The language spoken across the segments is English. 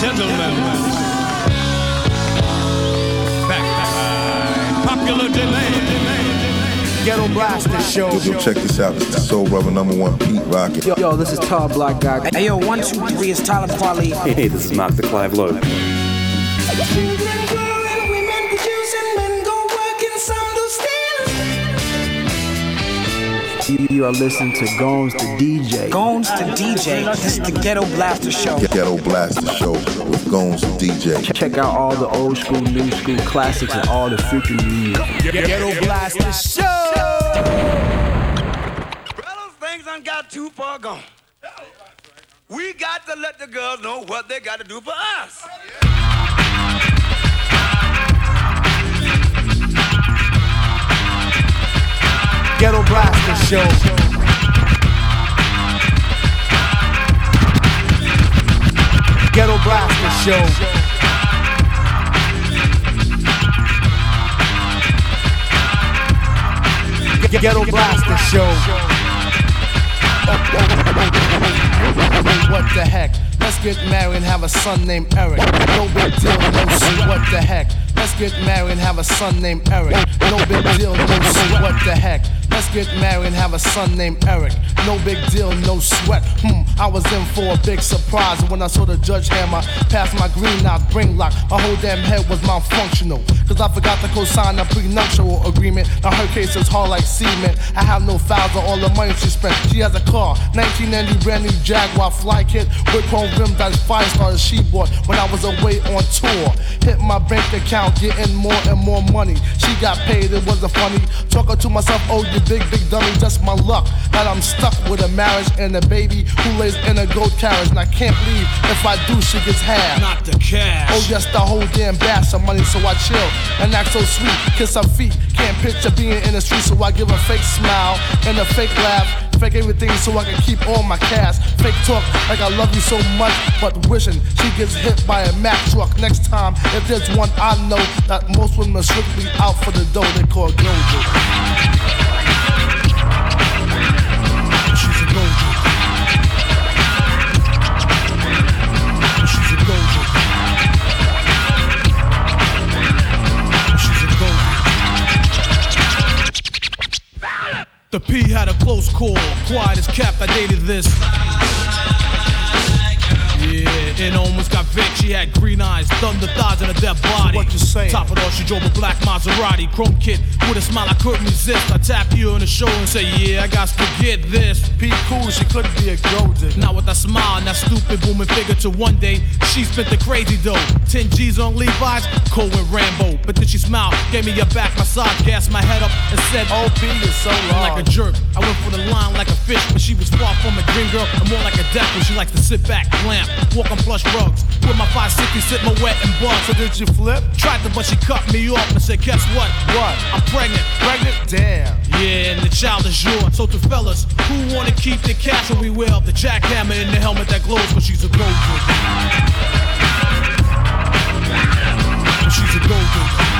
gentlemen, back by popular demand. Ghetto Blaster Show. Check this out. It's the Soul Brother number one, Pete Rocket. Yo, yo, this is Tall Black Guy. Hey, yo, one, two, three, it's Tyler Quali. Hey, this is Mark de Clive-Lowe. You, you are listening to Gomes the DJ. Gomes the DJ. This is the Ghetto Blaster Show. Ghetto Blaster Show with Gomes the DJ. Check out all the old school, new school classics, and all the future new music. Ghetto Blaster Show. Fellas, things done got too far gone. We got to let the girls know what they got to do for us. Ghetto Blaster Show. Ghetto Blaster Show. Ghetto Blaster Show. What the heck? Let's get married and have a son named Eric. No big deal, no shit. What the heck? Let's get married and have a son named Eric. No big deal, no shit. What the heck? Let's get married and have a son named Eric. No big deal, no sweat. Hmm, I was in for a big surprise when I saw the judge hammer past my green out bring lock. My whole damn head was malfunctional. Cause I forgot to co-sign a prenuptial agreement. Now her case is hard like cement. I have no files of all the money she spent. She has a car, 1990 brand new Jaguar fly kit with chrome rim that's five stars she bought when I was away on tour. Hit my bank account, getting more and more money. She got paid, it wasn't funny. Talking to myself, oh you big, big dummy, just my luck. That I'm stuck with a marriage and a baby who lays in a gold carriage. And I can't leave if I do, she gets half. Not the cash. Oh yes, the whole damn bash of money, so I chill and act so sweet. Kiss her feet, can't picture being in the street, so I give a fake smile and a fake laugh. Fake everything so I can keep all my cash. Fake talk like I love you so much, but wishing she gets hit by a Mack truck next time. If there's one I know that most women strictly out for the dough, they call Gojo. The P had a close call. Quiet as kept, I dated this. Yeah, and almost got Vic. She had green eyes, thunder thighs, and a dead body. What you saying? Top of it all, she drove a black Maserati. Chrome kit with a smile I couldn't resist. I tapped you on the shoulder and say, Yeah, I got to get this. P cool, she couldn't be a gold digger. Now with that smile and that stupid booming figure to one day she spent the crazy dough. 10 G's on Levi's, Cole and Rambo. But then she smiled, gave me a back massage, gassed my head up and said, oh, OP is so long. like a jerk. I went for the line like a fish, but she was far from a green girl and more like a death when she likes to sit back, clamp, walk on plush rugs. With my 560 sit my wet and bug. So did you flip? Tried to, but she cut me off and said, Guess what? What? I'm pregnant. Pregnant? Damn. Yeah, and the child is yours. So to fellas who wanna keep the cash, we wear the jackhammer in the helmet that glows, but she's a gold digger. She's a gold digger.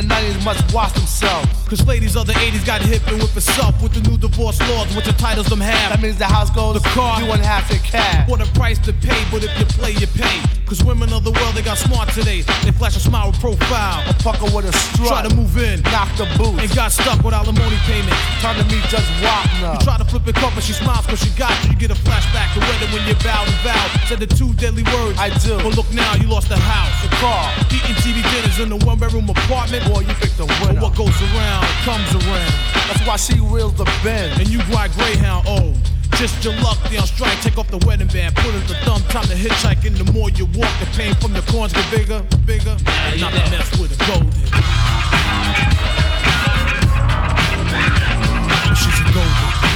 The 90s must wash themselves. Cause ladies of the 80s got hip and whip herself with the new divorce laws, which the titles them have. That means the house goes, The car. you wouldn't have to cash. What a price to pay, but if you play, you pay. Cause women of the world, they got smart today. They flash a smile with profile. A fucker with a strut. Try to move in. Knock the boots. And got stuck with alimony payments. Time to meet Judge Wapner. You try to flip it cup, but she smiles cause she got you. You get a flashback to weather when you bowed and vowed. Said the two deadly words. I do. But look now, you lost the house. The car. Eating TV dinners in a one bedroom apartment. Boy, you picked the But winner. what goes around comes around. That's why she wheels the bend. And you ride Greyhound, oh. Just your luck, they on strike, take off the wedding band, put in the thumb, time to hitchhike, and the more you walk, the pain from the corns get bigger, bigger, and not to mess with a golden. She's a golden.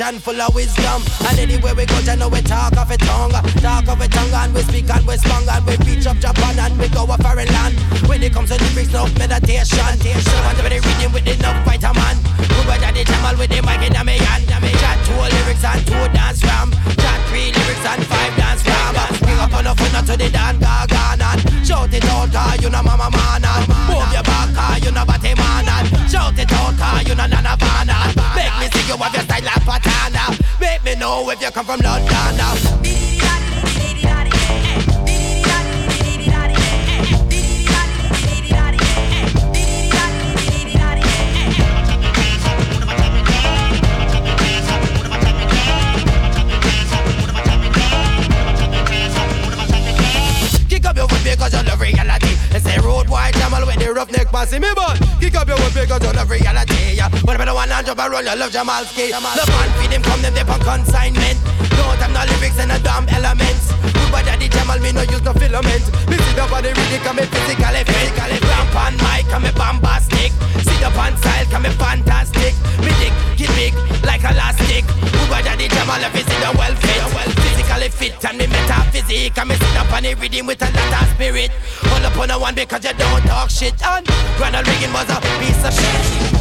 And full of wisdom. And anywhere we go, you know we talk of a tongue. Talk of a tongue and we speak and we spong and we reach up Japan and we go a foreign land. When it comes to lyrics, no meditation. So want to be reading with enough vitamin. Who got the jamal with the mic in me hand. Chat two lyrics and two dance ram. Chat three lyrics and five dance ram. Bring up on the phone to the dan gagan and shout it out, cause you know mama man and move your back, cause you know batty man and shout it out, cause you know nana van Make me see you have your style like patana. Make me know if you come from London now. Because you love reality. They say road wide camel with the rough neck passing me, but kick up your whip because you love reality. Yeah. But if I don't want to jump around, you love Jamalski. The man feed him, come them, they on consignment. Don't have no lyrics and no damn elements. Good bad daddy Jamal, me no use no filament. Me see the body really come physically, physically. Ramp on mic, come me bombastic. See the pan style, come me fantastic. Me dick, get big like elastic. Good bad daddy Jamal, if you see the well fit, well physically fit and me metaphysic. And me sit up on the rhythm with a lot of spirit. Hold up on a one because you don't talk shit. And Ronald Reagan was a piece of shit.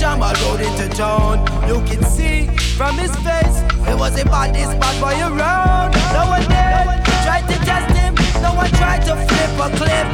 Jamal rode into town. You can see from his face, it was a body spot boy around. No one there tried to test him, no one tried to flip a clip.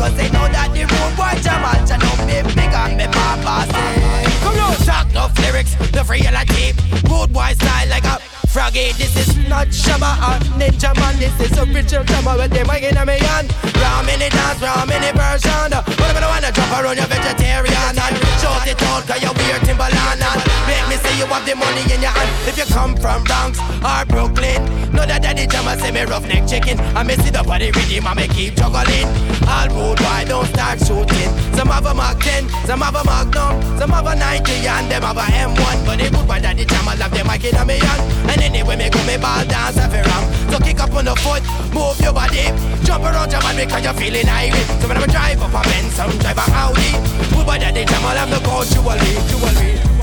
Cause they know that the road boy Jamal can know me big and me papa say. Come on, talk no lyrics, the reality. Road boy style like a Froggy, this not Shabba or Ninja Man, this is original drama with them I'm a yan. Ram in the dance, ram in the version. What if I wanna jump around your vegetarian and shout it out, cause you wear Timberland and make me say you have the money in your hand. If you come from Bronx or Brooklyn, know that daddy drama say me roughneck chicken. I me see the body rhythm, I me keep juggling. All road wide, don't start shooting. Some have a Mark 10, some have a Magnum, some have a 90 and them have a M1. But the good boy daddy drama love them, I a me and Anyway, me go me ball dance every ram. So kick up on the foot, move your body, jump around your man because you're feeling irate. So when I drive up a Benz, some drive a Audi. By the jam, I'll have the coach, you will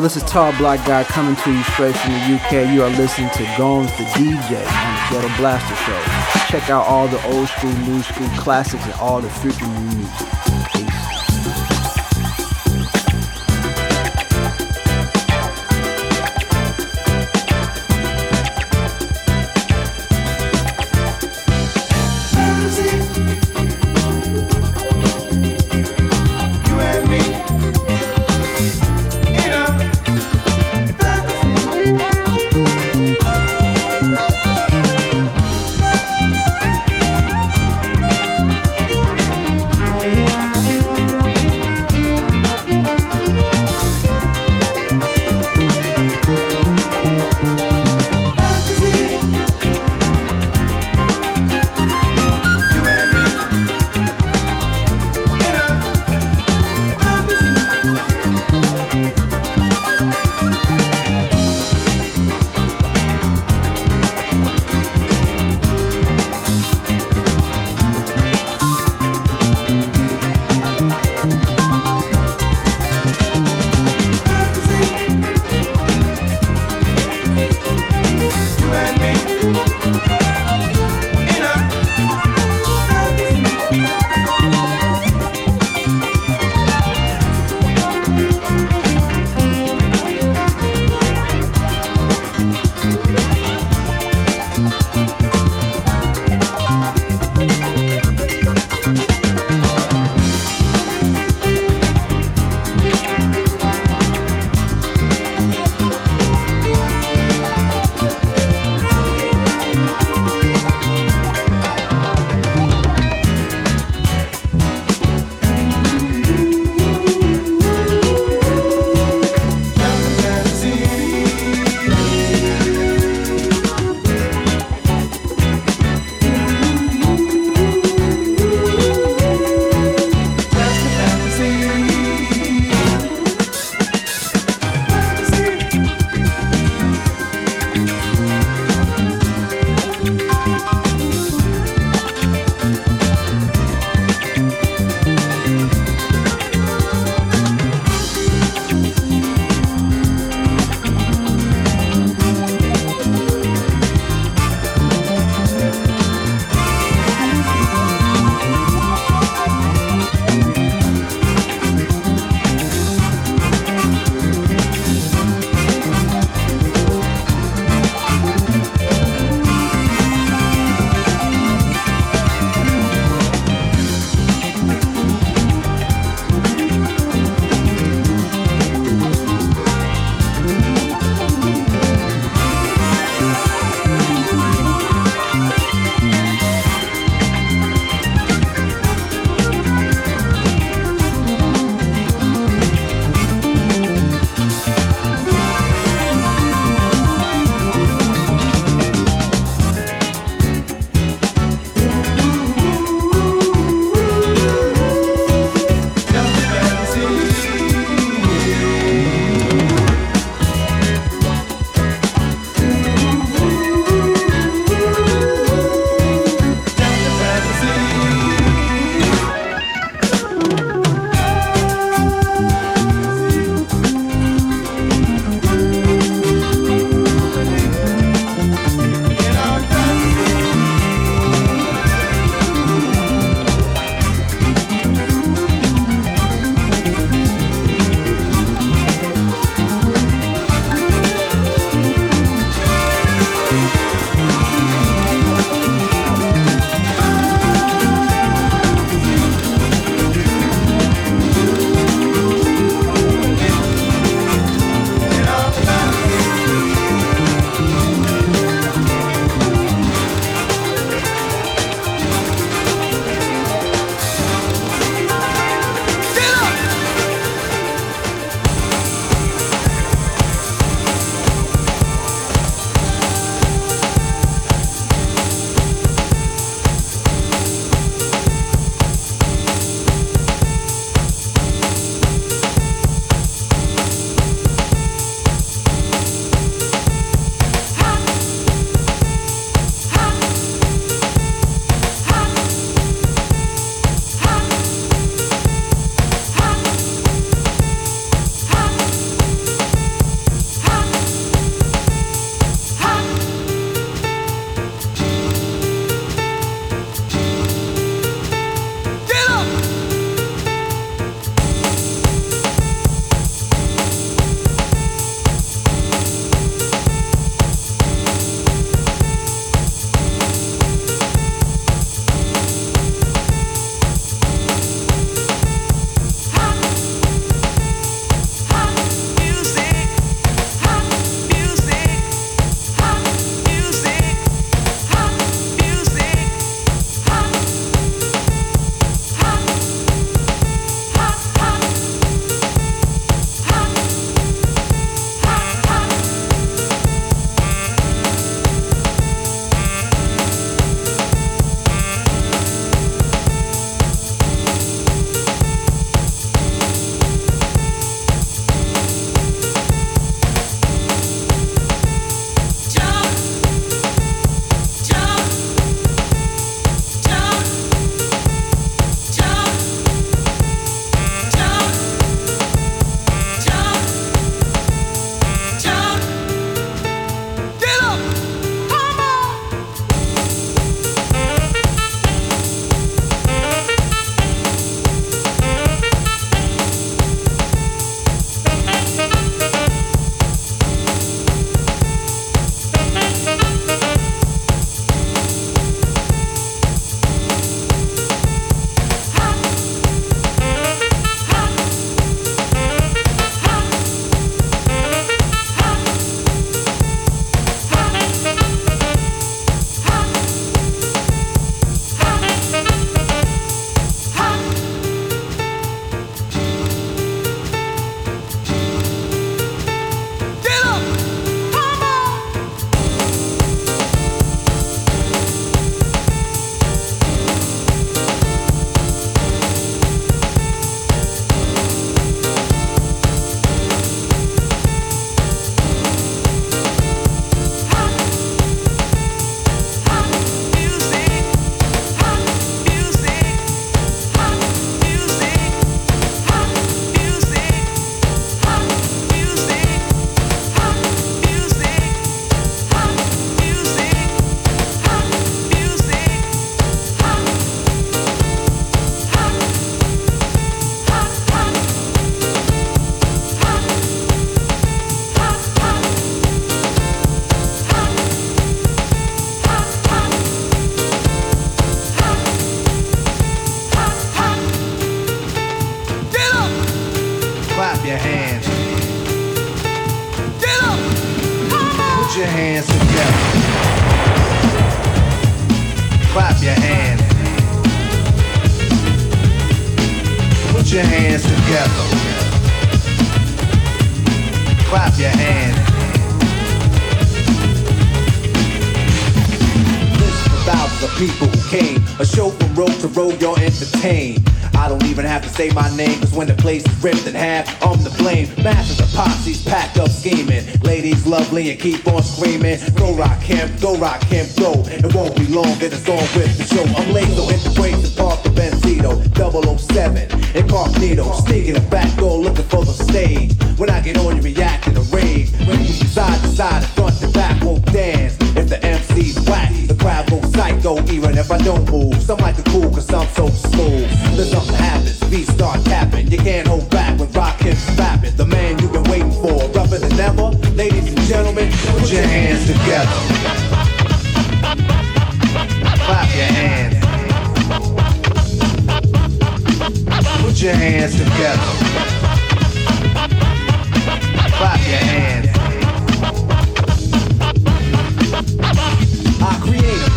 this is Tall Black Guy coming to you straight from the UK. You are listening to Gomes the DJ on the Ghetto Blaster Show. Check out all the old school, new school classics and all the freaking new music. And keep on screaming. Go rock him, go rock him, go. It won't be long, it's on with the show. I'm late, so in the breaks and park the Benzito. 007, incognito. Sneaking the back door looking for the stage. When I get on, you react in a rage. When you side to side, and front to back, won't dance. If the MC's whack, the crowd goes psycho, even if I don't move. Some like the cool, cause I'm so smooth. Then something happens, beats start tapping. You can't your hands together. Clap your hands. Put your hands together. Clap your hands.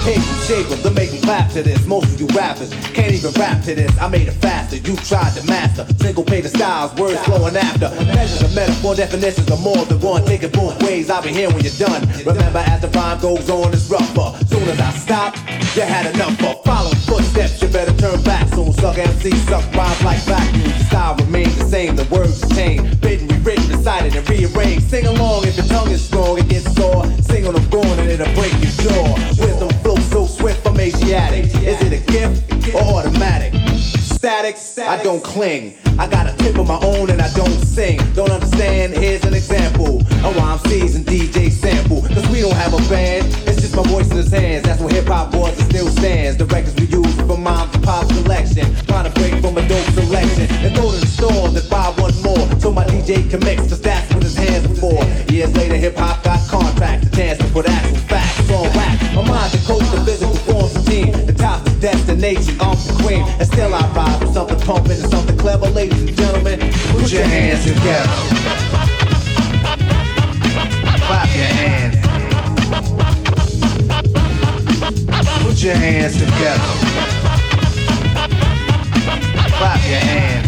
A paper shaper to make clap to this. Most of you rappers can't even rap to this. I made it faster, you tried to master. Single page of styles, words flowing after. Measures of metaphor, definitions of more than one. Take it both ways, I'll be here when you're done. Remember, as the rhyme goes on, it's rougher. Soon as I stop, you had enough of following footsteps. You better turn back soon. Suck MC, suck rhymes like vacuum. The style remains the same, the words change. Bitten, rewritten, decided, and rearranged. Sing along if your tongue is strong, it gets sore. Sing on the going and it'll break your jaw. Gift or automatic? Static, I don't cling. I got a tip of my own and I don't sing. Don't understand? Here's an example of why I'm seasoned DJ sample. Cause we don't have a band, it's just my voice in his hands. That's what hip hop was and still stands. The records we use from mom's and pop's collection. Trying to break from a dope selection. And go to the store and buy one more. So my DJ can mix, cause that's what his hands are for. Years later, hip hop got contracts, a chance to put actual facts on wax. My mind the coach, physical destination, I'm the queen. And still I rise with something pumping and something clever. Ladies and gentlemen, put your hands together. Clap your hands. Put your hands together. Clap your hands.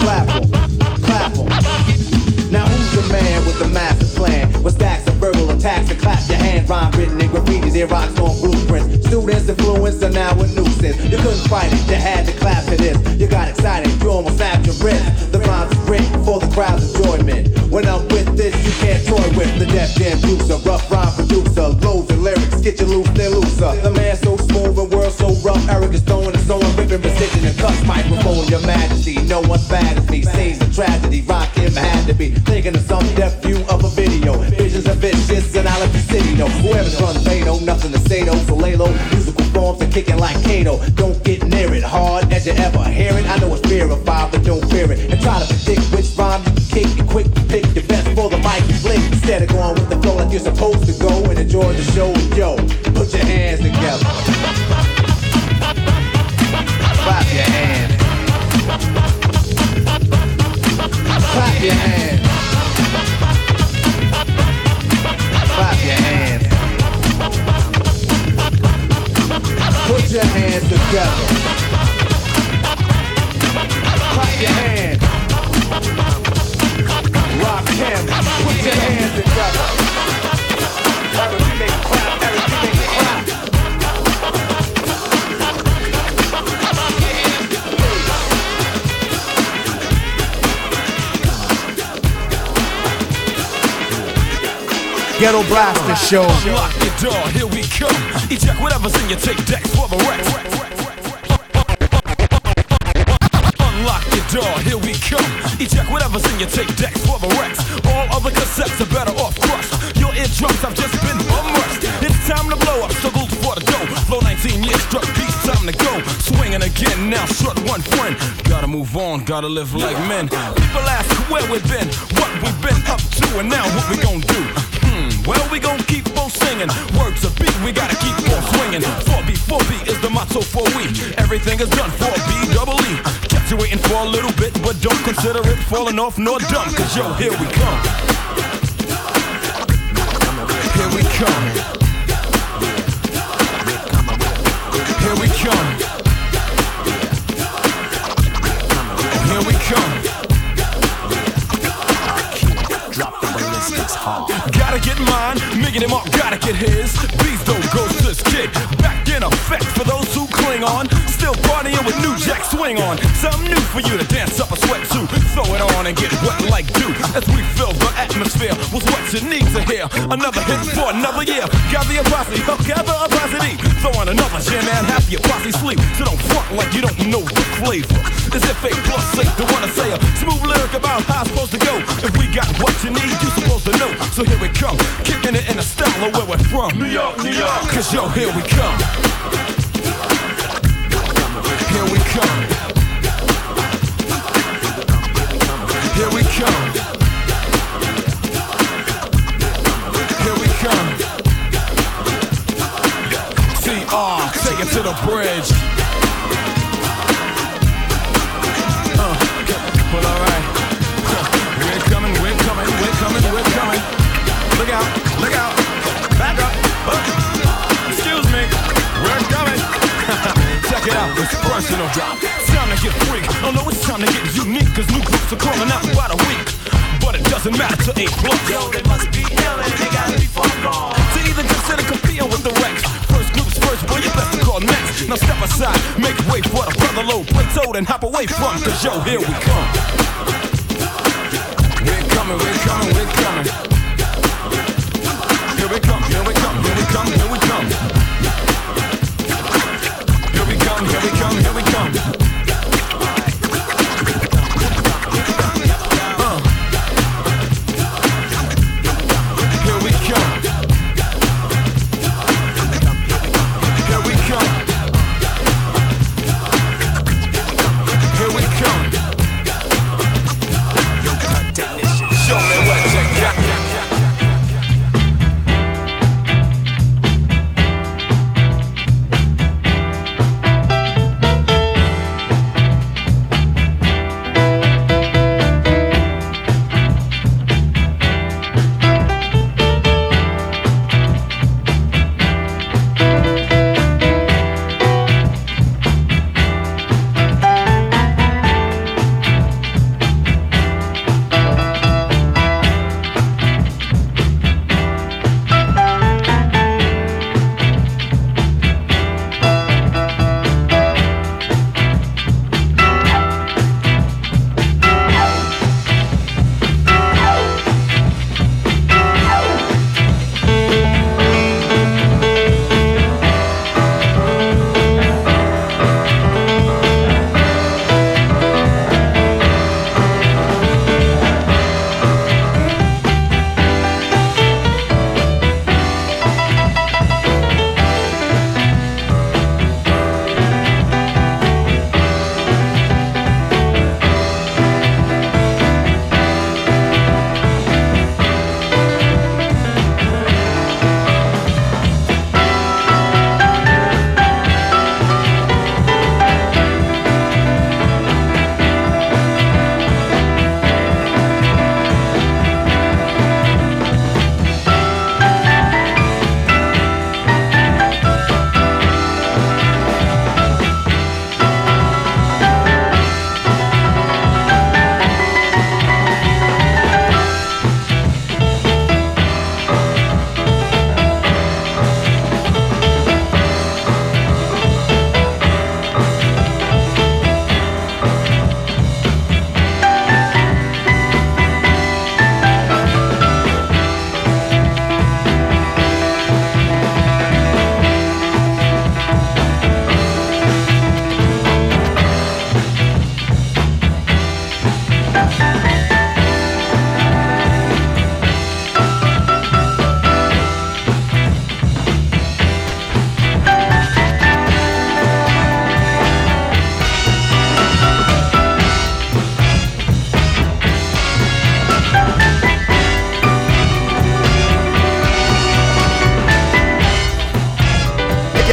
Clap 'em, clap 'em. Now who's the man with the master plan? With stacks of verbal attacks and clap you had to clap to this. You got excited, you almost snapped your wrist. The rhymes is written for the crowd's enjoyment. When I'm with this, you can't toy with the Def Jam producer, rough rhyme producer, loads of lyrics, get you loose, then looser. The man so smooth and world so rough, Eric is throwing his own ripping precision and cuss microphone, your majesty. No one's bad as me, scenes a tragedy, rock him had to be thinking of some deaf view of a video. Visions of vicious and I like the city, no. Whoever's run Beto, nothing to say though, so lay low. Musical forms are kicking like Kato. Don't as you ever hear it. I know it's verified, but don't fear it. And try to predict which rhyme you kick and quick to pick your best for the mic and flick. Instead of going with the flow like you're supposed to go and enjoy the show. Yo, put your hands together. Clap your hands. Clap your hands. Clap your hands. Put your hands together. Clap your hands. Rock him. Put your hands together. Eric, make clap. Eric, make clap. Ghetto Blaster Show. Lock your door, here we come. Eject whatever's in your tape deck for the wreck. Whatever's in your tape deck for the wrecks. All other cassettes are better off crushed. Your eardrums have just been immersed. It's time to blow up, struggle for the dough. Flow 19 years, struck beats, time to go. Swinging again, now short one friend. Gotta move on, gotta live like men. People ask where we've been, what we've been up to, and now what we gon' do. Hmm, well, we gon' keep on singing. Words a beat, we gotta keep on swinging. 4B, 4B is the motto for we. Everything is done for B double E. Waiting for a little bit, but don't consider it falling off nor dumb. Cause yo, here we come. Here we come. Here we come. Here we come. Drop the ballistics hard. Gotta get mine, making him up, gotta get his. Please don't go to this kid. Back in effect for those who cling on. Still partying with new jack swing on. Something new for you to dance up a sweat to. Throw it on and get wet like dew. As we fill the atmosphere with what you need to hear. Another hit for another year. Gather your posse, oh, gather a posse. Throw on another jam and half your posse sleep. So don't front like you don't know the flavor. Is it fake plus to wanna say a smooth lyric about how it's supposed to go? If we got what you need, you're supposed to know. So here we kicking it in the style of where we're from. New York, New York. Cause yo, here we come. Here we come. Here we come. Here we come. TR, take it to the bridge. It's personal drop. Time to get freak. Oh no, it's time to get unique. Cause new groups are calling out by the week. But it doesn't matter to A plus. Yo, they must be ill and they gotta be far gone. To either consider competing with the Rex. First groups first, boy, you best to call next. Now step aside, make way for the brother low. Play toad and hop away from. Cause yo, here we come. We're coming, we're coming, we're coming. Here we come, here we come, here we come, here we come. Here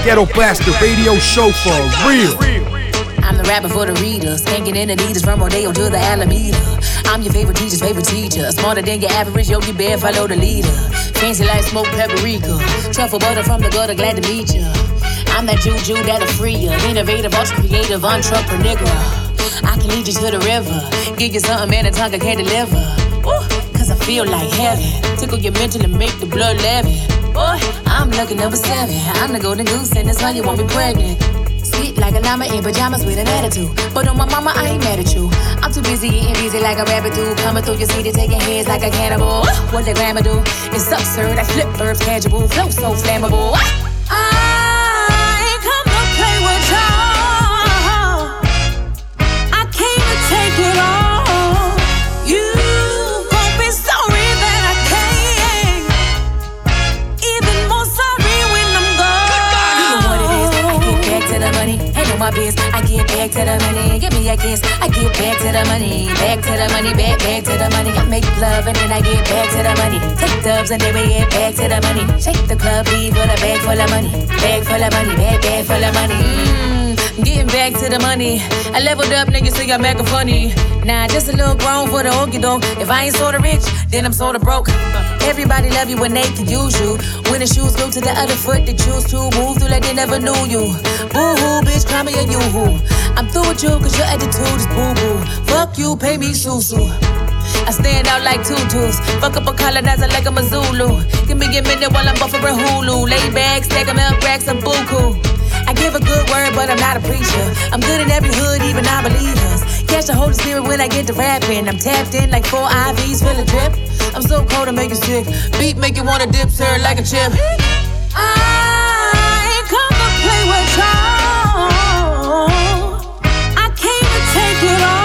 Ghetto Blaster radio show for real. I'm the rapping for the readers. Skanking in Adidas from Rodeo to the Alameda. I'm your favorite teacher's favorite teacher. Smarter than your average yogi bear, follow the leader. Fancy like smoke paprika. Truffle butter from the gutter, glad to meet ya. I'm that juju that'll free ya. Innovative, ultra creative, entrepreneur. Nigga I can lead you to the river. Give you something, man, a tongue I can't deliver. Ooh, Cause I feel like heaven. Tickle your mental and make the blood levy. Boy, Lucky number seven. I'm the golden goose, and that's why you want me pregnant. Sweet like a llama in pajamas with an attitude. But on my mama, I ain't mad at you. I'm too busy eating busy like a rabbit do. Coming through your city, taking heads like a cannibal. What the grandma do? It's absurd. I flip verbs casual. Flow so flammable. Back to the money. Give me a kiss. I get back to the money. Back to the money. Back, back to the money. I make love and then I get back to the money. Take dubs and then we get back to the money. Shake the club, leave with a bag full of money. Bag full of money. Bag, bag full of money. Mm, getting back to the money. I leveled up, niggas so I'm acting funny. Nah, just a little grown for the okey doke. If I ain't sorta rich, then I'm sorta broke. Everybody love you when they can use you. When the shoes go to the other foot, they choose to move through like they never knew you. Boo hoo, bitch, cry me a you hoo. I'm through with you cause your attitude is boo boo. Fuck you, pay me susu. I stand out like tutus. Fuck up a colonizer like I'm a Zulu. Give me a minute while I'm buffering Hulu. Lay back, stack stack 'em up, racks of buku. I give a good word, but I'm not a preacher. I'm good in every hood, even non-believers. Catch the Holy Spirit when I get to rapping. I'm tapped in like four IVs, feel a drip. I'm so cold, I make you sick. Beat make you wanna dip, sir, like a chip. I ain't come to play with y'all. I came to take it all.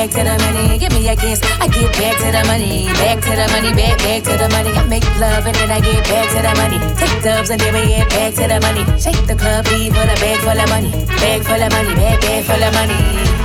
Back to the money. Give me a kiss. I get back to the money. Back to the money. Back, back to the money. I make love and then I get back to the money. Take dubs and then we get back to the money. Shake the club, leave with a bag full of money. Bag full of money. Bag, bag full of money.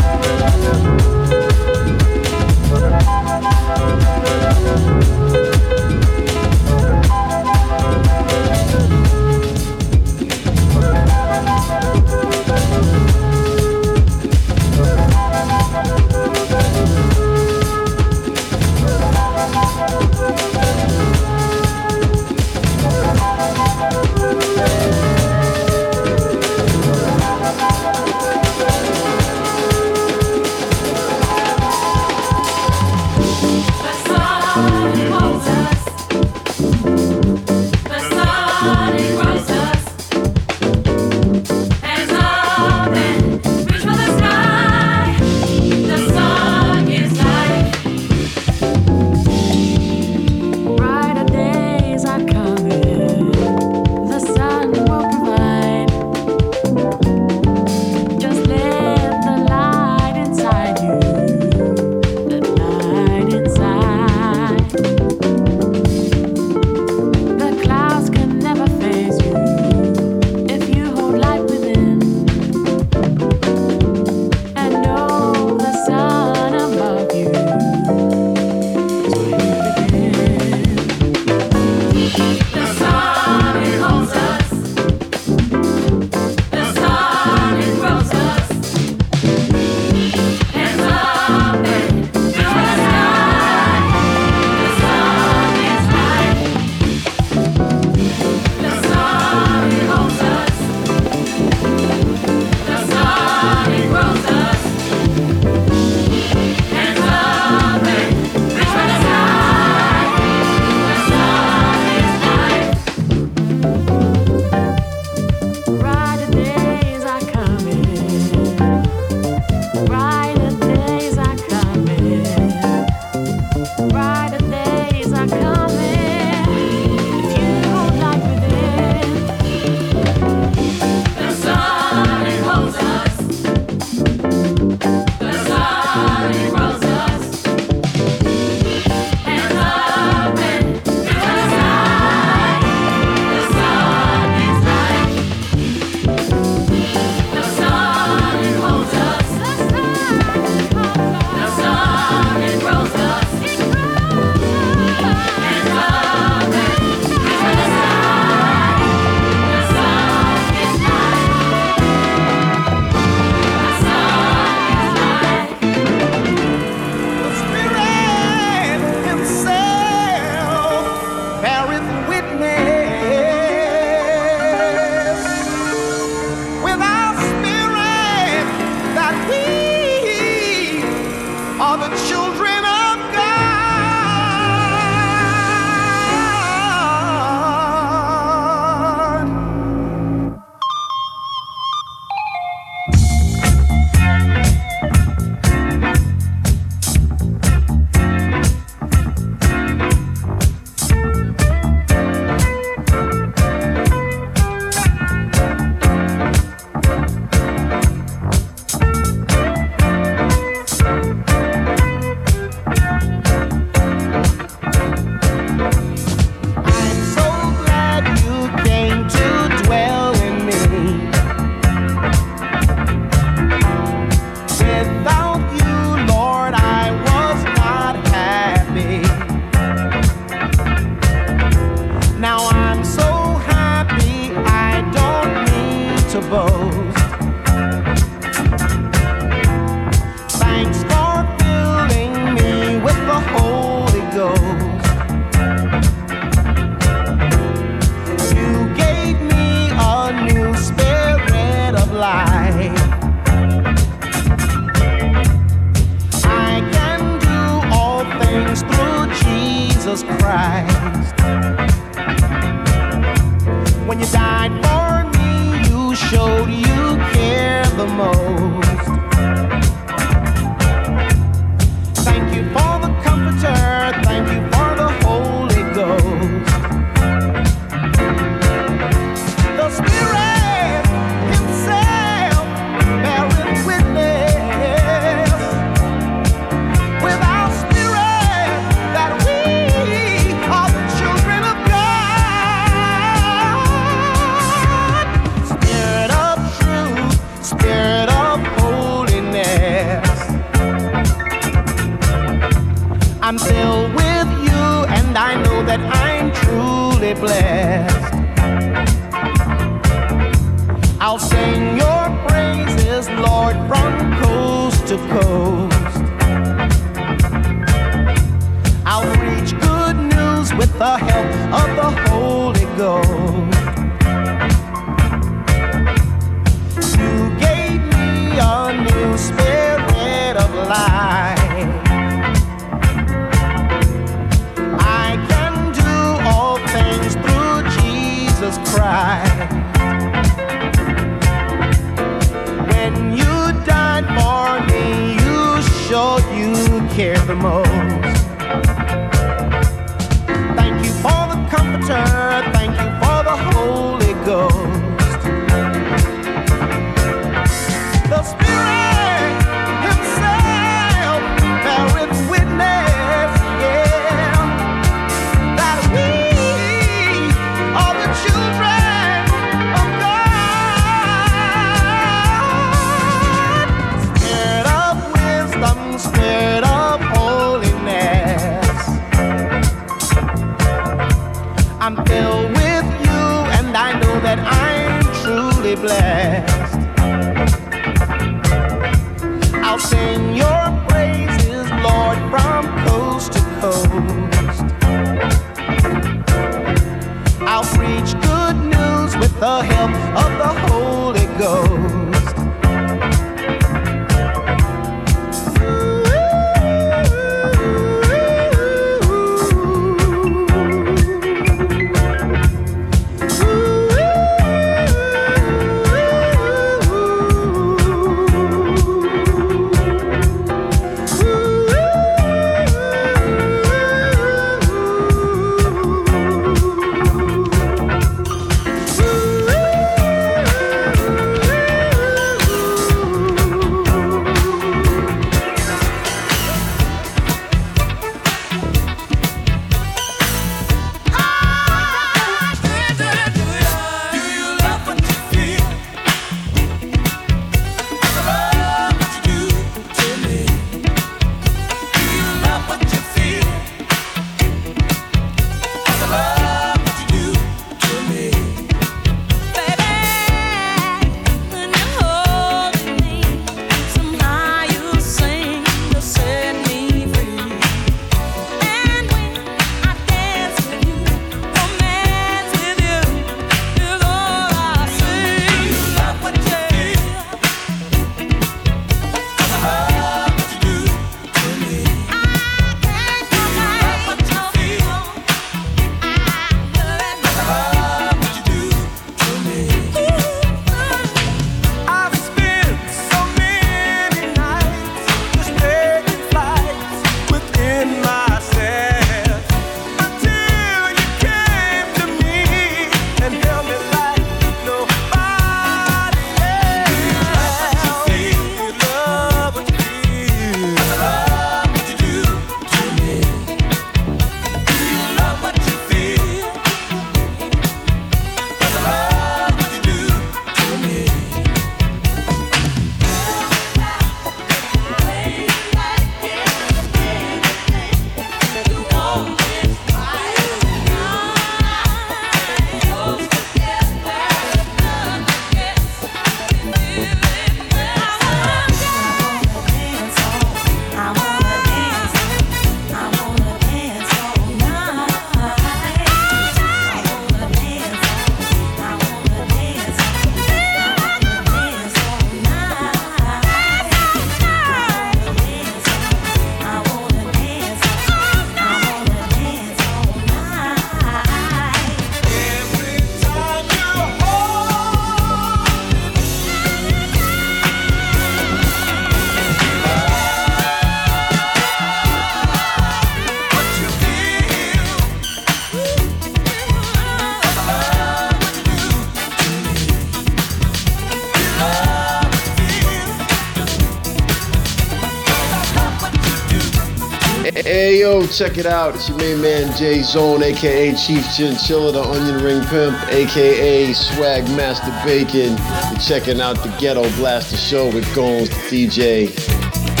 Check it out. It's your main man J-Zone, aka Chief Chinchilla, the Onion Ring Pimp, aka Swag Master Bacon. You're checking out the Ghetto Blaster Show with Gomes, the DJ.